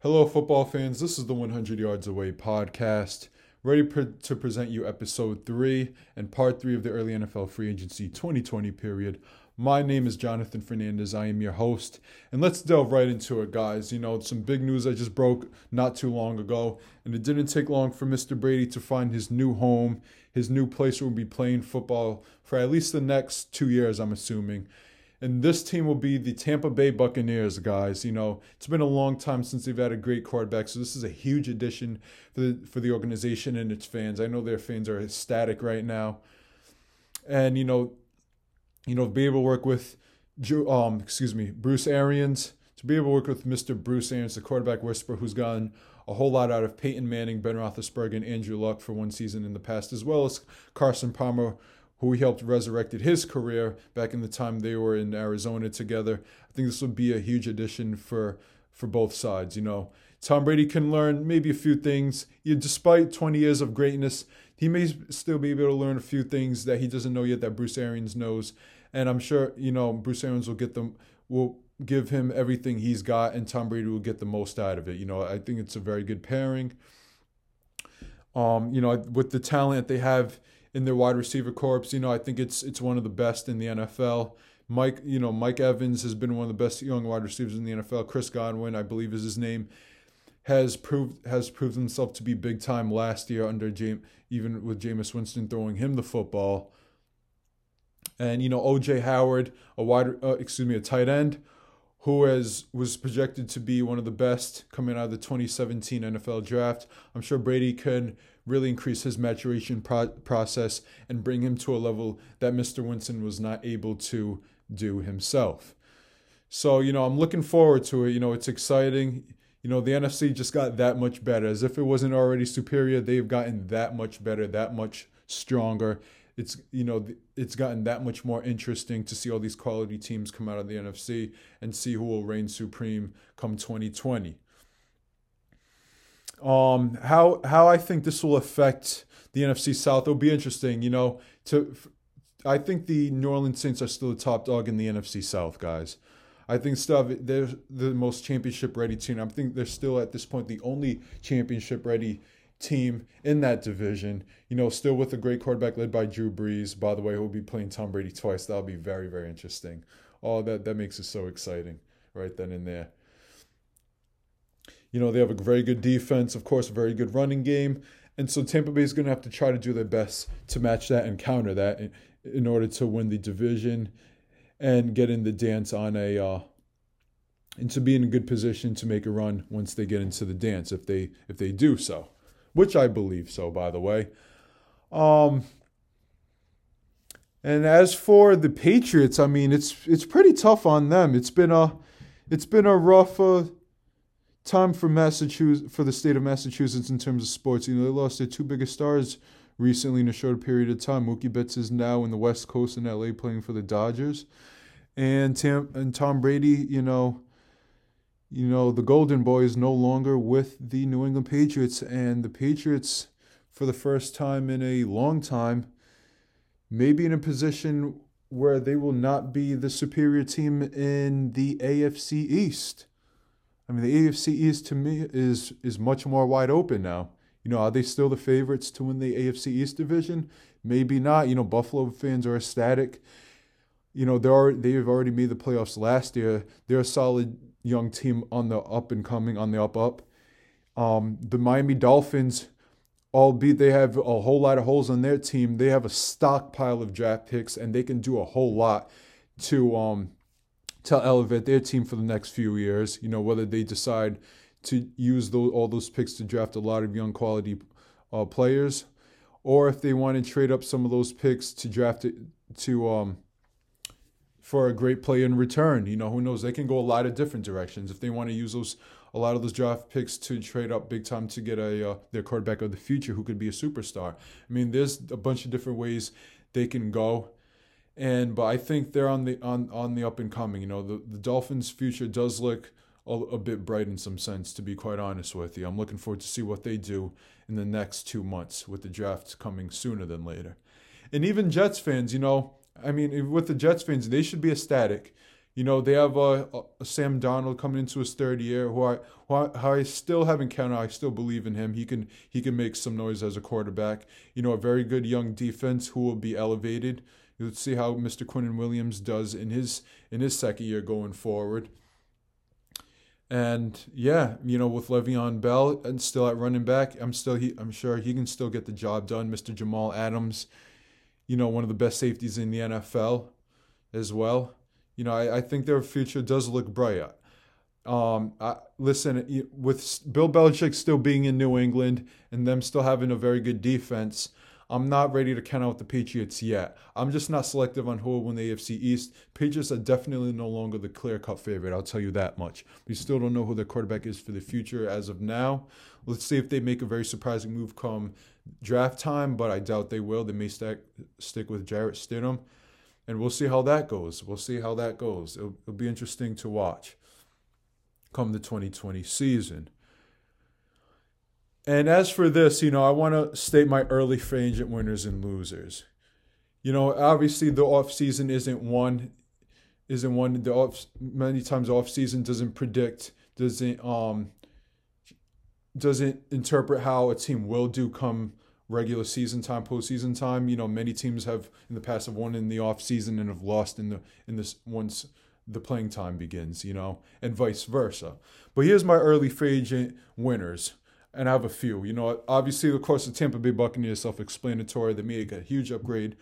Hello, football fans. This is the 100 Yards Away podcast, ready pre- to present you episode three and part three of the early NFL free agency 2020 period. My name is Jonathan Fernandez. I am your host. And let's delve right into it, guys. You know, some big news I just broke not too long ago. And it didn't take long for Mr. Brady to find his new home, his new place where we'll be playing football for at least the next two years, I'm assuming. And this team will be the Tampa Bay Buccaneers, guys. You know, it's been a long time since they've had a great quarterback, so this is a huge addition for the for the organization and its fans. I know their fans are ecstatic right now, and you know, you know, be able to work with, um, excuse me, Bruce Arians, to be able to work with Mr. Bruce Arians, the quarterback whisperer, who's gotten a whole lot out of Peyton Manning, Ben Roethlisberger, and Andrew Luck for one season in the past, as well as Carson Palmer who he helped resurrected his career back in the time they were in Arizona together. I think this would be a huge addition for for both sides. You know, Tom Brady can learn maybe a few things. despite 20 years of greatness, he may still be able to learn a few things that he doesn't know yet that Bruce Arians knows. And I'm sure you know Bruce Arians will get them will give him everything he's got, and Tom Brady will get the most out of it. You know, I think it's a very good pairing. Um, you know, with the talent they have in their wide receiver corps. You know, I think it's it's one of the best in the NFL. Mike, you know, Mike Evans has been one of the best young wide receivers in the NFL. Chris Godwin, I believe, is his name, has proved has proved himself to be big time last year under James, even with Jameis Winston throwing him the football. And you know, OJ Howard, a wide, uh, excuse me, a tight end, who has was projected to be one of the best coming out of the 2017 NFL draft. I'm sure Brady can really increase his maturation pro- process and bring him to a level that Mr. Winston was not able to do himself. So, you know, I'm looking forward to it. You know, it's exciting. You know, the NFC just got that much better. As if it wasn't already superior, they've gotten that much better, that much stronger it's you know it's gotten that much more interesting to see all these quality teams come out of the NFC and see who will reign supreme come 2020. Um, how how I think this will affect the NFC South. It'll be interesting. You know, to I think the New Orleans Saints are still the top dog in the NFC South, guys. I think still they're the most championship ready team. I think they're still at this point the only championship ready team in that division. You know, still with a great quarterback led by Drew Brees. By the way, who'll be playing Tom Brady twice. That'll be very, very interesting. Oh, that that makes it so exciting right then and there. You know, they have a very good defense, of course, a very good running game. And so Tampa Bay is going to have to try to do their best to match that and counter that in, order to win the division and get in the dance on a uh, and to be in a good position to make a run once they get into the dance if they if they do so which I believe so, by the way. Um, and as for the Patriots, I mean, it's it's pretty tough on them. It's been a it's been a rough uh, time for Massachusetts for the state of Massachusetts in terms of sports. You know, they lost their two biggest stars recently in a short period of time. Mookie Betts is now in the West Coast in LA playing for the Dodgers, and Tam and Tom Brady, you know, you know, the Golden Boy is no longer with the New England Patriots, and the Patriots, for the first time in a long time, may be in a position where they will not be the superior team in the AFC East. I mean, the AFC East to me is is much more wide open now. You know, are they still the favorites to win the AFC East division? Maybe not. You know, Buffalo fans are ecstatic. You know, they're they've already made the playoffs last year. They're a solid young team on the up and coming, on the up up. Um, the Miami Dolphins, albeit they have a whole lot of holes on their team, they have a stockpile of draft picks and they can do a whole lot to um, to elevate their team for the next few years. You know, whether they decide to use those, all those picks to draft a lot of young quality uh, players, or if they want to trade up some of those picks to draft it to um, for a great play in return. You know, who knows? They can go a lot of different directions if they want to use those a lot of those draft picks to trade up big time to get a uh, their quarterback of the future who could be a superstar. I mean, there's a bunch of different ways they can go. And but I think they're on the on on the up and coming. You know, the, the Dolphins' future does look a, a bit bright in some sense, to be quite honest with you. I'm looking forward to see what they do in the next two months with the draft coming sooner than later. And even Jets fans, you know, I mean, with the Jets fans, they should be ecstatic. You know, they have a, a Sam Darnold coming into his third year, who I, who I, I still haven't counted. I still believe in him. He can he can make some noise as a quarterback. You know, a very good young defense who will be elevated. Let's see how Mr. Quinnen Williams does in his in his second year going forward. And yeah, you know, with Le'Veon Bell and still at running back, I'm still he I'm sure he can still get the job done. Mr. Jamal Adams, you know, one of the best safeties in the NFL as well. You know, I, I think their future does look bright. Um, I, listen, with Bill Belichick still being in New England and them still having a very good defense, I'm not ready to count out the Patriots yet. I'm just not selective on who will win the AFC East. Patriots are definitely no longer the clear cut favorite. I'll tell you that much. We still don't know who their quarterback is for the future as of now. Let's see if they make a very surprising move come draft time, but I doubt they will. They may stack, stick with Jarrett Stidham, and we'll see how that goes. We'll see how that goes. It'll, it'll be interesting to watch come the 2020 season. And as for this, you know, I want to state my early free agent winners and losers. You know, obviously the off season isn't one isn't one the off many times off season doesn't predict doesn't um doesn't interpret how a team will do come regular season time, postseason time. You know, many teams have in the past have won in the off season and have lost in the in this once the playing time begins. You know, and vice versa. But here's my early free agent winners and I have a few. You know, obviously, of course, the Tampa Bay Buccaneers self-explanatory. They made a huge upgrade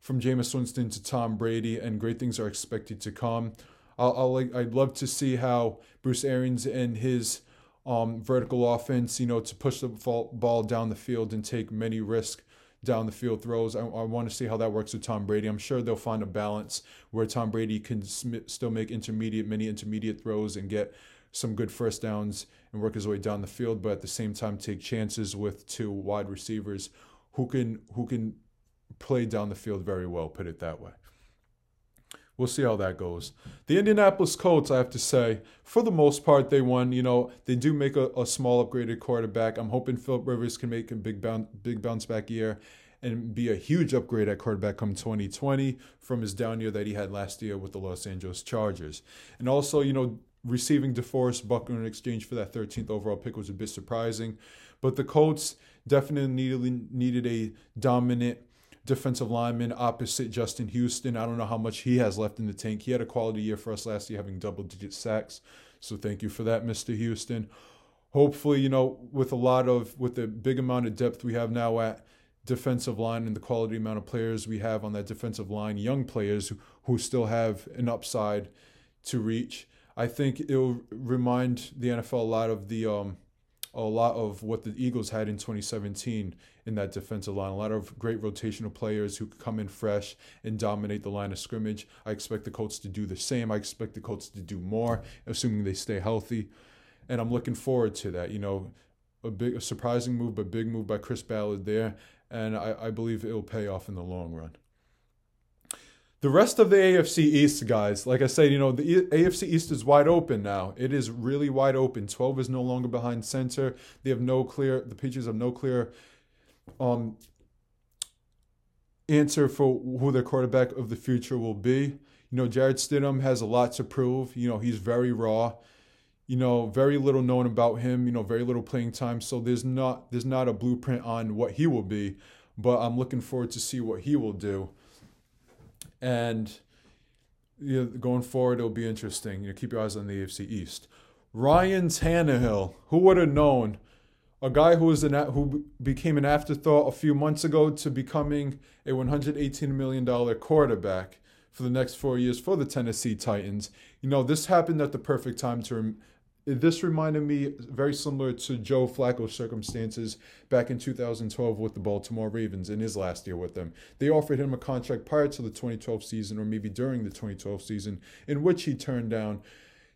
from Jameis Winston to Tom Brady, and great things are expected to come. I'll, I'll like, I'd love to see how Bruce Arians and his um, vertical offense, you know, to push the ball down the field and take many risks down the field throws. I, I, want to see how that works with Tom Brady. I'm sure they'll find a balance where Tom Brady can sm- still make intermediate, many intermediate throws and get some good first downs and work his way down the field, but at the same time take chances with two wide receivers who can who can play down the field very well. Put it that way. We'll see how that goes. The Indianapolis Colts, I have to say, for the most part, they won. You know, they do make a, a small upgraded quarterback. I'm hoping Philip Rivers can make a big bounce, big bounce back year and be a huge upgrade at quarterback come 2020 from his down year that he had last year with the Los Angeles Chargers. And also, you know, receiving DeForest Buckner in exchange for that 13th overall pick was a bit surprising. But the Colts definitely needed, needed a dominant defensive lineman opposite Justin Houston. I don't know how much he has left in the tank. He had a quality year for us last year, having double digit sacks. So thank you for that, Mr. Houston. Hopefully, you know, with a lot of, with the big amount of depth we have now at defensive line and the quality amount of players we have on that defensive line, young players who, who still have an upside to reach I think it'll remind the NFL a lot of the um, a lot of what the Eagles had in 2017 in that defensive line. A lot of great rotational players who come in fresh and dominate the line of scrimmage. I expect the Colts to do the same. I expect the Colts to do more, assuming they stay healthy. And I'm looking forward to that. You know, a big, a surprising move, but big move by Chris Ballard there, and I, I believe it'll pay off in the long run. The rest of the AFC East, guys, like I said, you know, the AFC East is wide open now. It is really wide open. 12 is no longer behind center. They have no clear, the Patriots have no clear um, answer for who their quarterback of the future will be. You know, Jarrett Stidham has a lot to prove. You know, he's very raw. You know, very little known about him. You know, very little playing time. So there's not there's not a blueprint on what he will be, but I'm looking forward to see what he will do and you know, going forward, it'll be interesting. You know, keep your eyes on the AFC East. Ryan Tannehill, who would have known? A guy who was an who became an afterthought a few months ago to becoming a 118 million dollar quarterback for the next four years for the Tennessee Titans. You know, this happened at the perfect time to this reminded me very similar to Joe Flacco's circumstances back in 2012 with the Baltimore Ravens in his last year with them. They offered him a contract prior to the 2012 season or maybe during the 2012 season, in which he turned down,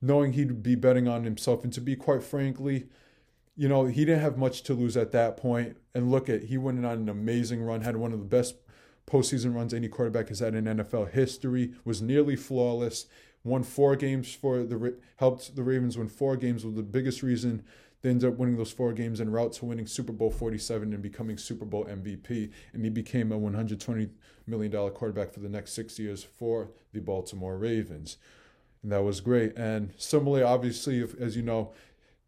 knowing he'd be betting on himself. And to be quite frankly, you know, he didn't have much to lose at that point. And look at, he went on an amazing run, had one of the best postseason runs any quarterback has had in NFL history, was nearly flawless won four games for the helped the Ravens win four games was the biggest reason they ended up winning those four games en route to winning Super Bowl 47 and becoming Super Bowl MVP. And he became a $120 million quarterback for the next six years for the Baltimore Ravens. And that was great. And similarly, obviously, if, as you know,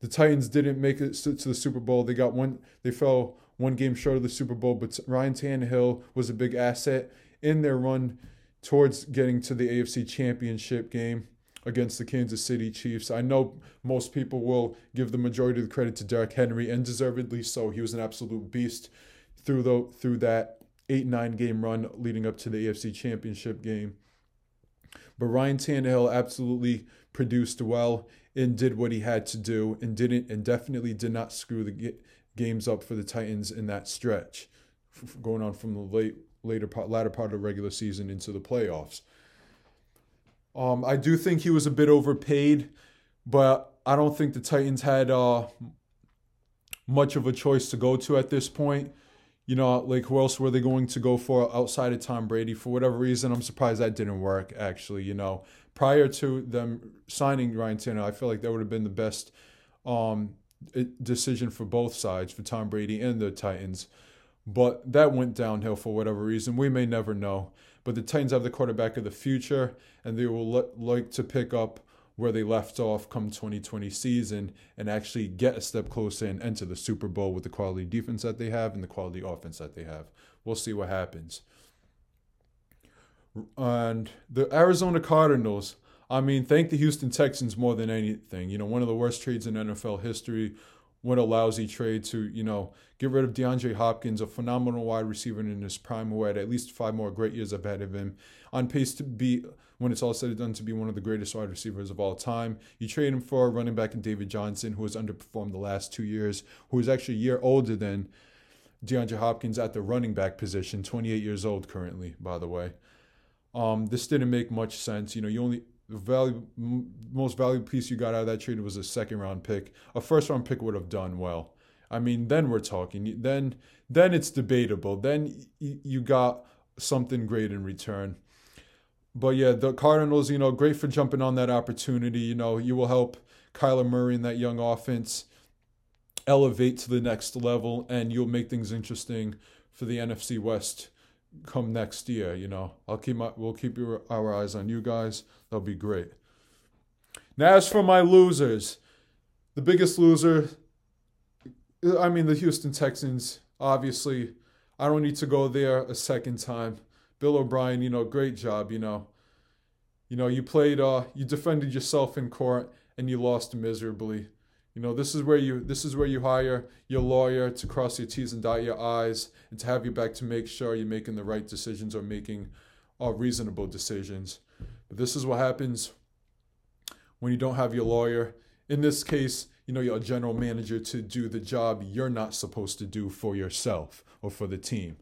the Titans didn't make it to the Super Bowl. They got one. They fell one game short of the Super Bowl, but Ryan Tannehill was a big asset in their run towards getting to the AFC Championship game against the Kansas City Chiefs. I know most people will give the majority of the credit to Derrick Henry, and deservedly so. He was an absolute beast through the through that eight nine game run leading up to the AFC Championship game. But Ryan Tannehill absolutely produced well and did what he had to do, and didn't and definitely did not screw the games up for the Titans in that stretch, going on from the late later part, latter part of the regular season into the playoffs. Um, I do think he was a bit overpaid, but I don't think the Titans had uh, much of a choice to go to at this point. You know, like who else were they going to go for outside of Tom Brady? For whatever reason, I'm surprised that didn't work. Actually, you know, prior to them signing Ryan Tannehill, I feel like that would have been the best um, decision for both sides, for Tom Brady and the Titans. But that went downhill for whatever reason. We may never know. But the Titans have the quarterback of the future, and they will le- like to pick up where they left off come 2020 season and actually get a step closer and enter the Super Bowl with the quality defense that they have and the quality offense that they have. We'll see what happens. And the Arizona Cardinals, I mean, thank the Houston Texans more than anything. You know, one of the worst trades in NFL history what a lousy trade to, you know, get rid of DeAndre Hopkins, a phenomenal wide receiver in his prime, who had at least five more great years ahead of him, on pace to be, when it's all said and done, to be one of the greatest wide receivers of all time. You trade him for running back in David Johnson, who has underperformed the last two years, who is actually a year older than DeAndre Hopkins at the running back position, 28 years old currently, by the way. Um, this didn't make much sense. You know, you only the value most valuable piece you got out of that trade was a second round pick. A first round pick would have done well. I mean, then we're talking. Then then it's debatable. Then you got something great in return. But yeah, the Cardinals, you know, great for jumping on that opportunity. You know, you will help Kyler Murray and that young offense elevate to the next level, and you'll make things interesting for the NFC West come next year. You know, I'll keep my we'll keep your, our eyes on you guys. That'll be great. Now, as for my losers, the biggest loser, I mean, the Houston Texans. Obviously, I don't need to go there a second time. Bill O'Brien, you know, great job. You know, you know, you played, uh, you defended yourself in court, and you lost miserably. You know, this is where you this is where you hire your lawyer to cross your T's and dot your I's and to have you back to make sure you're making the right decisions or making uh, reasonable decisions. But this is what happens when you don't have your lawyer. In this case, you know, your general manager to do the job you're not supposed to do for yourself or for the team.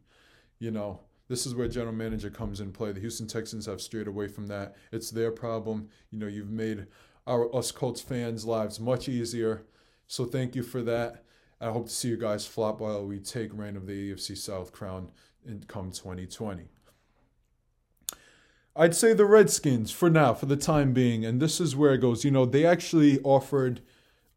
You know, this is where general manager comes in play. The Houston Texans have strayed away from that. It's their problem. You know, you've made our us Colts fans' lives much easier. So thank you for that. I hope to see you guys flop while we take reign of the AFC South crown in come 2020. I'd say the Redskins for now, for the time being, and this is where it goes. You know, they actually offered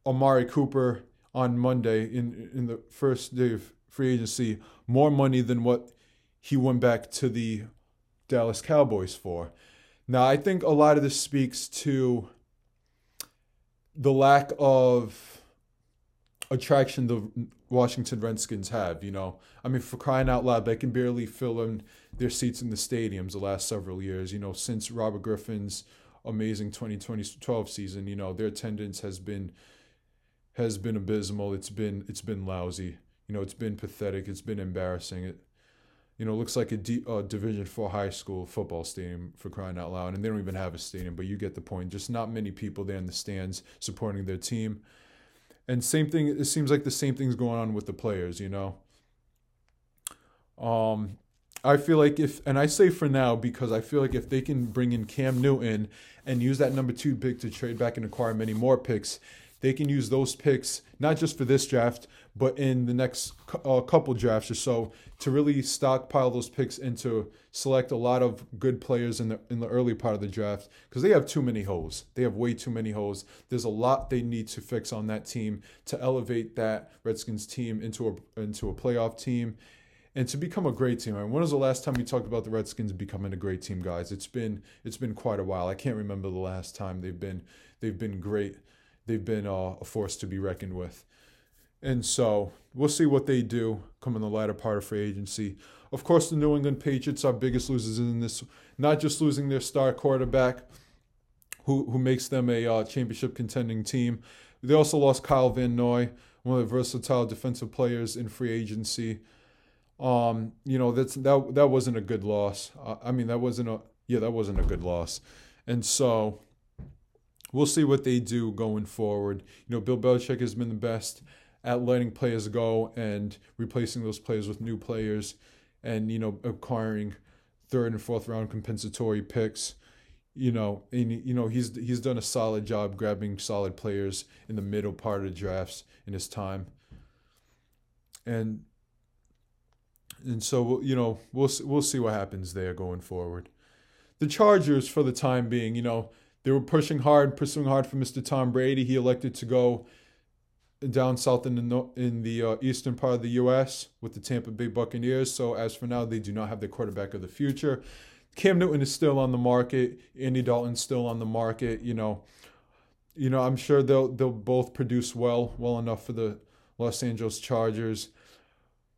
Amari Cooper on Monday in in the first day of free agency more money than what he went back to the Dallas Cowboys for. Now, I think a lot of this speaks to the lack of attraction the Washington Redskins have. You know, I mean, for crying out loud, they can barely fill in their seats in the stadiums the last several years. You know, since Robert Griffin's amazing 2012 season, you know, their attendance has been has been abysmal. It's been it's been lousy. You know, it's been pathetic. It's been embarrassing. It you know, looks like a D, uh, Division Four high school football stadium for crying out loud, and they don't even have a stadium. But you get the point. Just not many people there in the stands supporting their team. And same thing. It seems like the same thing's going on with the players. You know. Um, I feel like if, and I say for now because I feel like if they can bring in Cam Newton and use that number two pick to trade back and acquire many more picks, they can use those picks not just for this draft, but in the next uh, couple drafts or so to really stockpile those picks and to select a lot of good players in the in the early part of the draft because they have too many holes. They have way too many holes. There's a lot they need to fix on that team to elevate that Redskins team into a into a playoff team and to become a great team. I mean, when was the last time we talked about the Redskins becoming a great team, guys? It's been it's been quite a while. I can't remember the last time they've been they've been great. They've been uh, a force to be reckoned with. And so we'll see what they do come in the latter part of free agency. Of course, the New England Patriots are biggest losers in this, not just losing their star quarterback, who who makes them a uh, championship contending team. They also lost Kyle Van Noy, one of the versatile defensive players in free agency. Um, you know that's that that wasn't a good loss. Uh, I mean that wasn't a yeah that wasn't a good loss, and so we'll see what they do going forward. You know Bill Belichick has been the best at letting players go and replacing those players with new players, and you know acquiring third and fourth round compensatory picks you know, and you know he's he's done a solid job grabbing solid players in the middle part of drafts in his time, and and so you know we'll we'll see what happens there going forward. The Chargers, for the time being, you know, they were pushing hard, pursuing hard for Mr. Tom Brady. He elected to go down south in the in the uh, eastern part of the U.S. with the Tampa Bay Buccaneers. So as for now, they do not have the quarterback of the future. Cam Newton is still on the market. Andy Dalton's still on the market. You know, you know, I'm sure they'll they'll both produce well, well enough for the Los Angeles Chargers.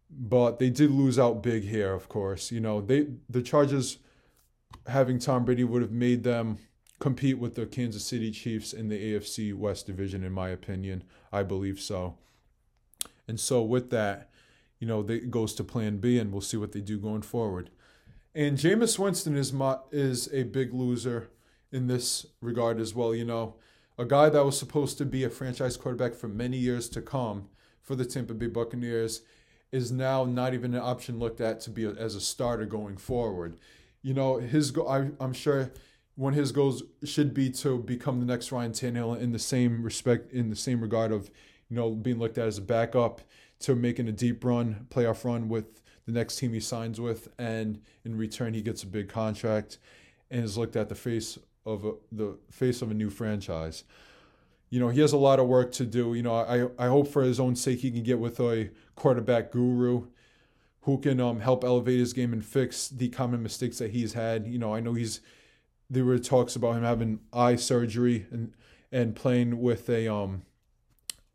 But they did lose out big here, of course. You know, they the Chargers having Tom Brady would have made them compete with the Kansas City Chiefs in the AFC West division, in my opinion. I believe so. And so with that, you know, it goes to plan B and we'll see what they do going forward. And Jameis Winston is my, is a big loser in this regard as well. You know, a guy that was supposed to be a franchise quarterback for many years to come for the Tampa Bay Buccaneers is now not even an option looked at to be a, as a starter going forward. You know, his I, I'm sure one of his goals should be to become the next Ryan Tannehill in the same respect, in the same regard of you know being looked at as a backup to making a deep run, playoff run with the next team he signs with, and in return he gets a big contract and is looked at the face of a, the face of a new franchise. You know, he has a lot of work to do. You know, I I hope for his own sake he can get with a quarterback guru who can um, help elevate his game and fix the common mistakes that he's had. You know, I know he's there were talks about him having eye surgery and and playing with a um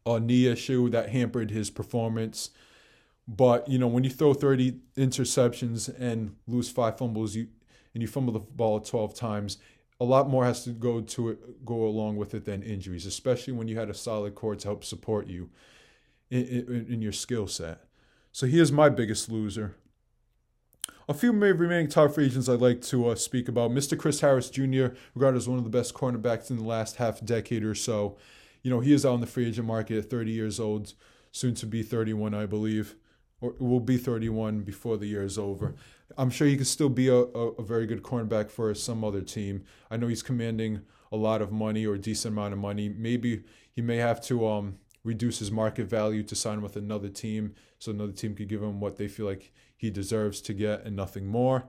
a knee issue that hampered his performance. But you know, when you throw 30 interceptions and lose five fumbles, you and you fumble the ball 12 times, a lot more has to go to it, go along with it than injuries, especially when you had a solid core to help support you in, in, in your skill set. So he is my biggest loser. A few remaining top free agents I'd like to uh, speak about. Mr. Chris Harris Jr., regarded as one of the best cornerbacks in the last half decade or so. You know, he is out in the free agent market at 30 years old, soon to be 31, I believe or will be 31 before the year is over. I'm sure he could still be a, a, a, very good cornerback for some other team. I know he's commanding a lot of money or a decent amount of money. Maybe he may have to um, reduce his market value to sign with another team so another team could give him what they feel like he deserves to get and nothing more.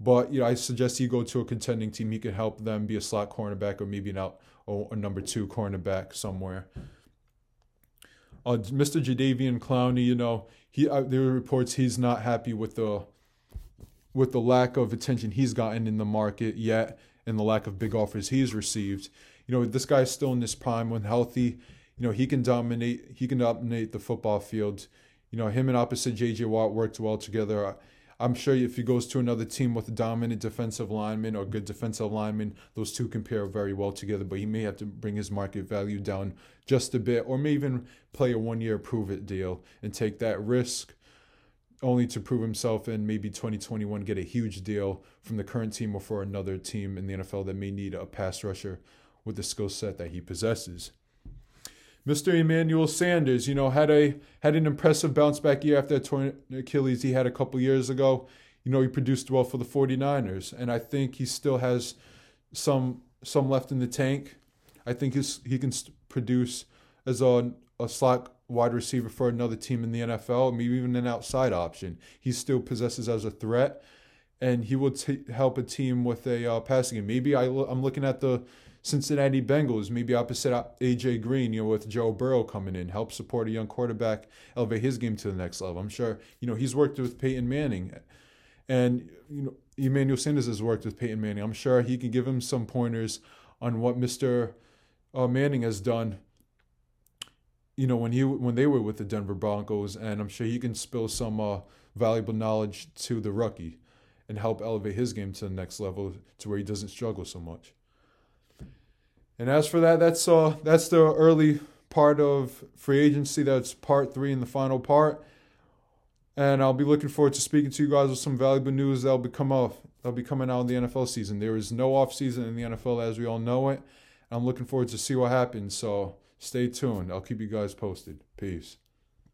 But you know, I suggest he go to a contending team. He could help them be a slot cornerback or maybe an out or a number two cornerback somewhere. Uh, Mr. Jadeveon Clowney, you know, he uh, there are reports he's not happy with the with the lack of attention he's gotten in the market yet and the lack of big offers he's received. You know, this guy's still in his prime when healthy. You know, he can dominate. He can dominate the football field. You know, him and opposite J.J. Watt worked well together. I'm sure if he goes to another team with a dominant defensive lineman or good defensive lineman, those two compare very well together. But he may have to bring his market value down just a bit, or may even play a one year prove it deal and take that risk only to prove himself in maybe 2021 get a huge deal from the current team or for another team in the NFL that may need a pass rusher with the skill set that he possesses. Mr. Emmanuel Sanders, you know, had a had an impressive bounce back year after that torn Achilles he had a couple years ago. You know, he produced well for the 49ers, and I think he still has some some left in the tank. I think he's, he can produce as a, a slot wide receiver for another team in the NFL, maybe even an outside option. He still possesses as a threat, and he will t- help a team with a uh, passing game. Maybe I, I'm looking at the Cincinnati Bengals, maybe opposite AJ Green, you know, with Joe Burrow coming in, help support a young quarterback, elevate his game to the next level. I'm sure, you know, he's worked with Peyton Manning. And, you know, Emmanuel Sanders has worked with Peyton Manning. I'm sure he can give him some pointers on what Mr. Uh, Manning has done you know when he when they were with the Denver Broncos, and I'm sure he can spill some uh, valuable knowledge to the rookie and help elevate his game to the next level to where he doesn't struggle so much. And as for that, that's uh that's the early part of free agency. That's part three in the final part. And I'll be looking forward to speaking to you guys with some valuable news that'll be come off that'll be coming out in the NFL season. There is no off season in the NFL as we all know it. I'm looking forward to see what happens. So stay tuned. I'll keep you guys posted. Peace.